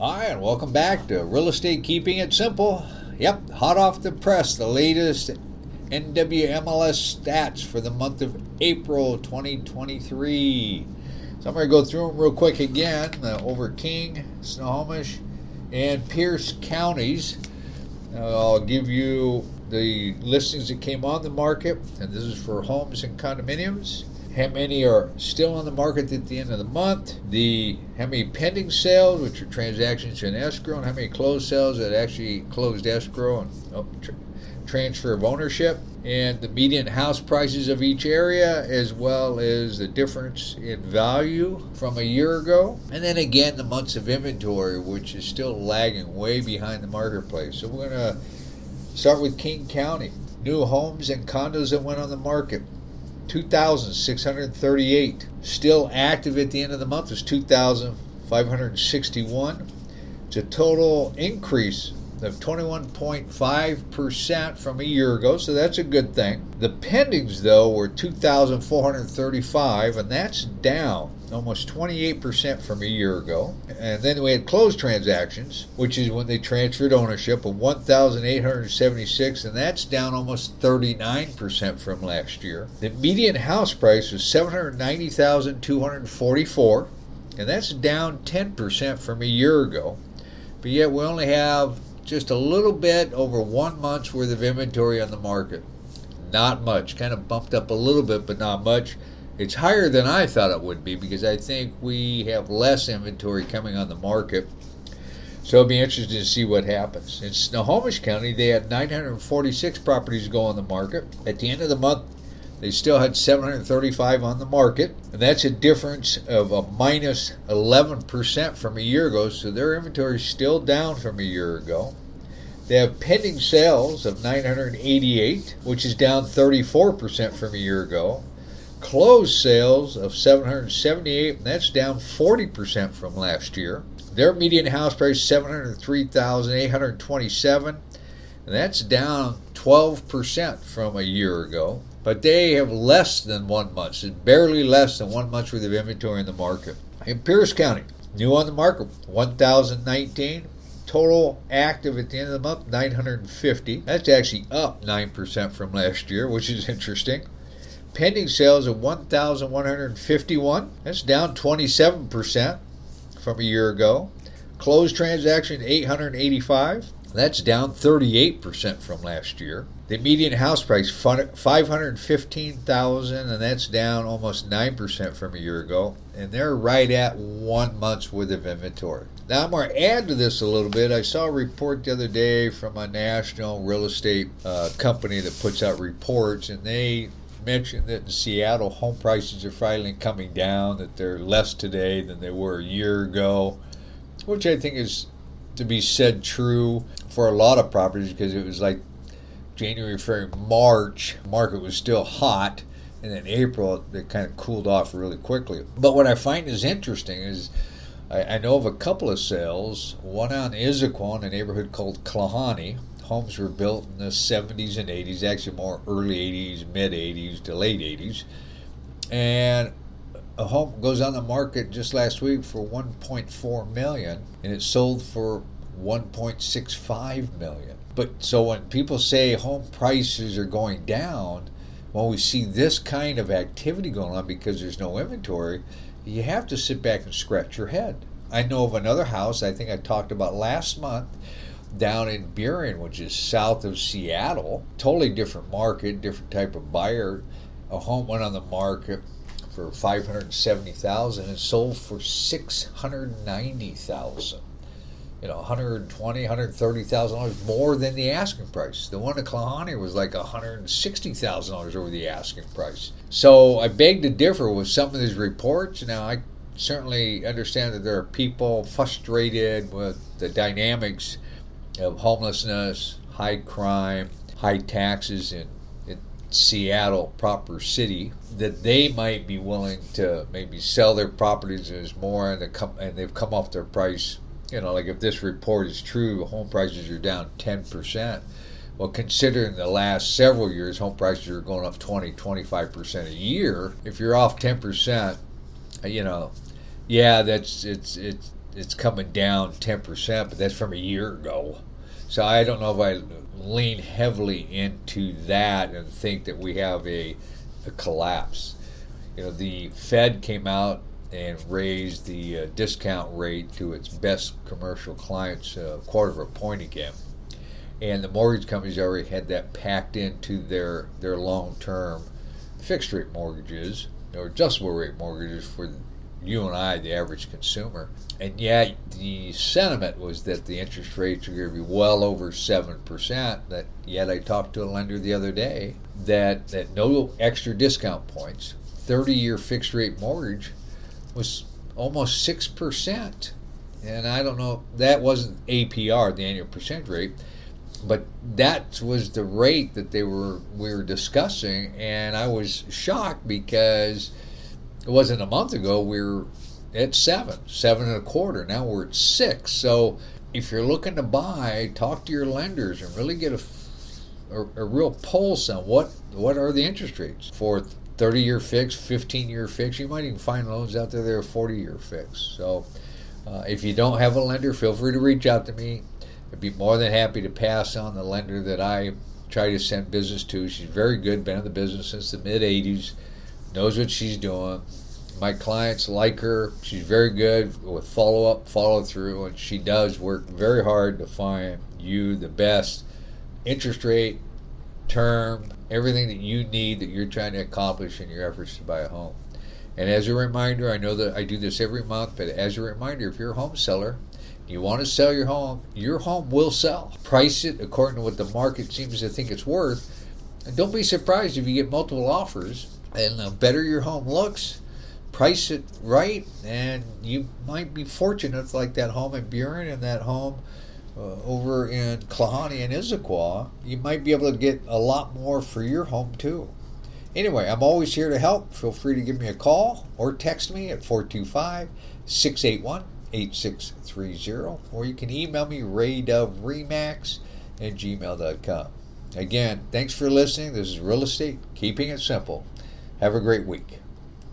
Hi, and welcome back to Real Estate Keeping It Simple. Yep, hot off the press, the latest NWMLS stats for the month of April 2023. So I'm going to go through them real quick again uh, over King, Snohomish, and Pierce counties. Uh, I'll give you the listings that came on the market, and this is for homes and condominiums how many are still on the market at the end of the month, the how many pending sales, which are transactions in escrow, and how many closed sales that actually closed escrow and oh, transfer of ownership, and the median house prices of each area, as well as the difference in value from a year ago, and then again the months of inventory, which is still lagging way behind the marketplace. So we're going to start with King County. New homes and condos that went on the market. 2,638. Still active at the end of the month is 2,561. It's a total increase of 21.5% from a year ago, so that's a good thing. The pendings, though, were 2,435, and that's down almost 28% from a year ago. And then we had closed transactions, which is when they transferred ownership of 1,876, and that's down almost 39% from last year. The median house price was 790,244, and that's down 10% from a year ago. But yet we only have just a little bit over one month's worth of inventory on the market. Not much, kind of bumped up a little bit, but not much. It's higher than I thought it would be because I think we have less inventory coming on the market. So it'll be interesting to see what happens. In Snohomish County, they had 946 properties go on the market. At the end of the month, they still had 735 on the market, and that's a difference of a minus 11% from a year ago. So their inventory is still down from a year ago. They have pending sales of 988, which is down 34% from a year ago. Closed sales of 778, and that's down 40% from last year. Their median house price 703,827, and that's down 12% from a year ago but they have less than one month, barely less than one month's worth of inventory in the market. In Pierce County, new on the market, 1,019. Total active at the end of the month, 950. That's actually up 9% from last year, which is interesting. Pending sales of 1,151. That's down 27% from a year ago. Closed transaction 885. That's down 38% from last year. The median house price 515,000 and that's down almost 9% from a year ago and they're right at 1 month's worth of inventory. Now I'm going to add to this a little bit. I saw a report the other day from a national real estate uh, company that puts out reports and they mentioned that in Seattle home prices are finally coming down that they're less today than they were a year ago, which I think is to be said true for a lot of properties because it was like January, February, March, market was still hot, and then April it kind of cooled off really quickly. But what I find is interesting is I, I know of a couple of sales. One on Issaquah in a neighborhood called Klahanie. Homes were built in the 70s and 80s, actually more early 80s, mid 80s to late 80s, and a home goes on the market just last week for 1.4 million, and it sold for 1.65 million. But so when people say home prices are going down, when we see this kind of activity going on because there's no inventory, you have to sit back and scratch your head. I know of another house I think I talked about last month down in Burien, which is south of Seattle. Totally different market, different type of buyer. A home went on the market for 570,000 and sold for 690,000 you know, 120, 130,000 dollars more than the asking price. The one at Klahanie was like 160,000 dollars over the asking price. So I beg to differ with some of these reports. Now I certainly understand that there are people frustrated with the dynamics of homelessness, high crime, high taxes in Seattle proper city that they might be willing to maybe sell their properties as more and, come, and they've come off their price you know, like if this report is true, home prices are down 10%. Well, considering the last several years, home prices are going up 20, 25% a year. If you're off 10%, uh, you know, yeah, that's it's it's it's coming down 10%, but that's from a year ago. So I don't know if I lean heavily into that and think that we have a, a collapse. You know, the Fed came out and raised the uh, discount rate to its best commercial clients a uh, quarter of a point again. And the mortgage companies already had that packed into their, their long term fixed rate mortgages or adjustable rate mortgages for you and I, the average consumer. And yet, the sentiment was that the interest rates are going to be well over 7%. That Yet, I talked to a lender the other day that, that no extra discount points, 30 year fixed rate mortgage was almost 6%. And I don't know, that wasn't APR, the annual percent rate, but that was the rate that they were we were discussing and I was shocked because it wasn't a month ago we were at seven, seven and a quarter. Now we're at six. So if you're looking to buy, talk to your lenders and really get a, a, a real pulse on what what are the interest rates for 30 year fix, 15 year fix. You might even find loans out there that are 40 year fix. So uh, if you don't have a lender, feel free to reach out to me. I'd be more than happy to pass on the lender that I try to send business to. She's very good, been in the business since the mid 80s, knows what she's doing. My clients like her. She's very good with follow up, follow through, and she does work very hard to find you the best interest rate, term, everything that you need that you're trying to accomplish in your efforts to buy a home. And as a reminder, I know that I do this every month, but as a reminder, if you're a home seller, you want to sell your home, your home will sell. Price it according to what the market seems to think it's worth. And don't be surprised if you get multiple offers. And the better your home looks, price it right, and you might be fortunate like that home in Burien and that home uh, over in Klahanie and Issaquah. You might be able to get a lot more for your home too. Anyway, I'm always here to help. Feel free to give me a call or text me at 425 681 8630, or you can email me raydove.remax at gmail.com. Again, thanks for listening. This is Real Estate Keeping It Simple. Have a great week.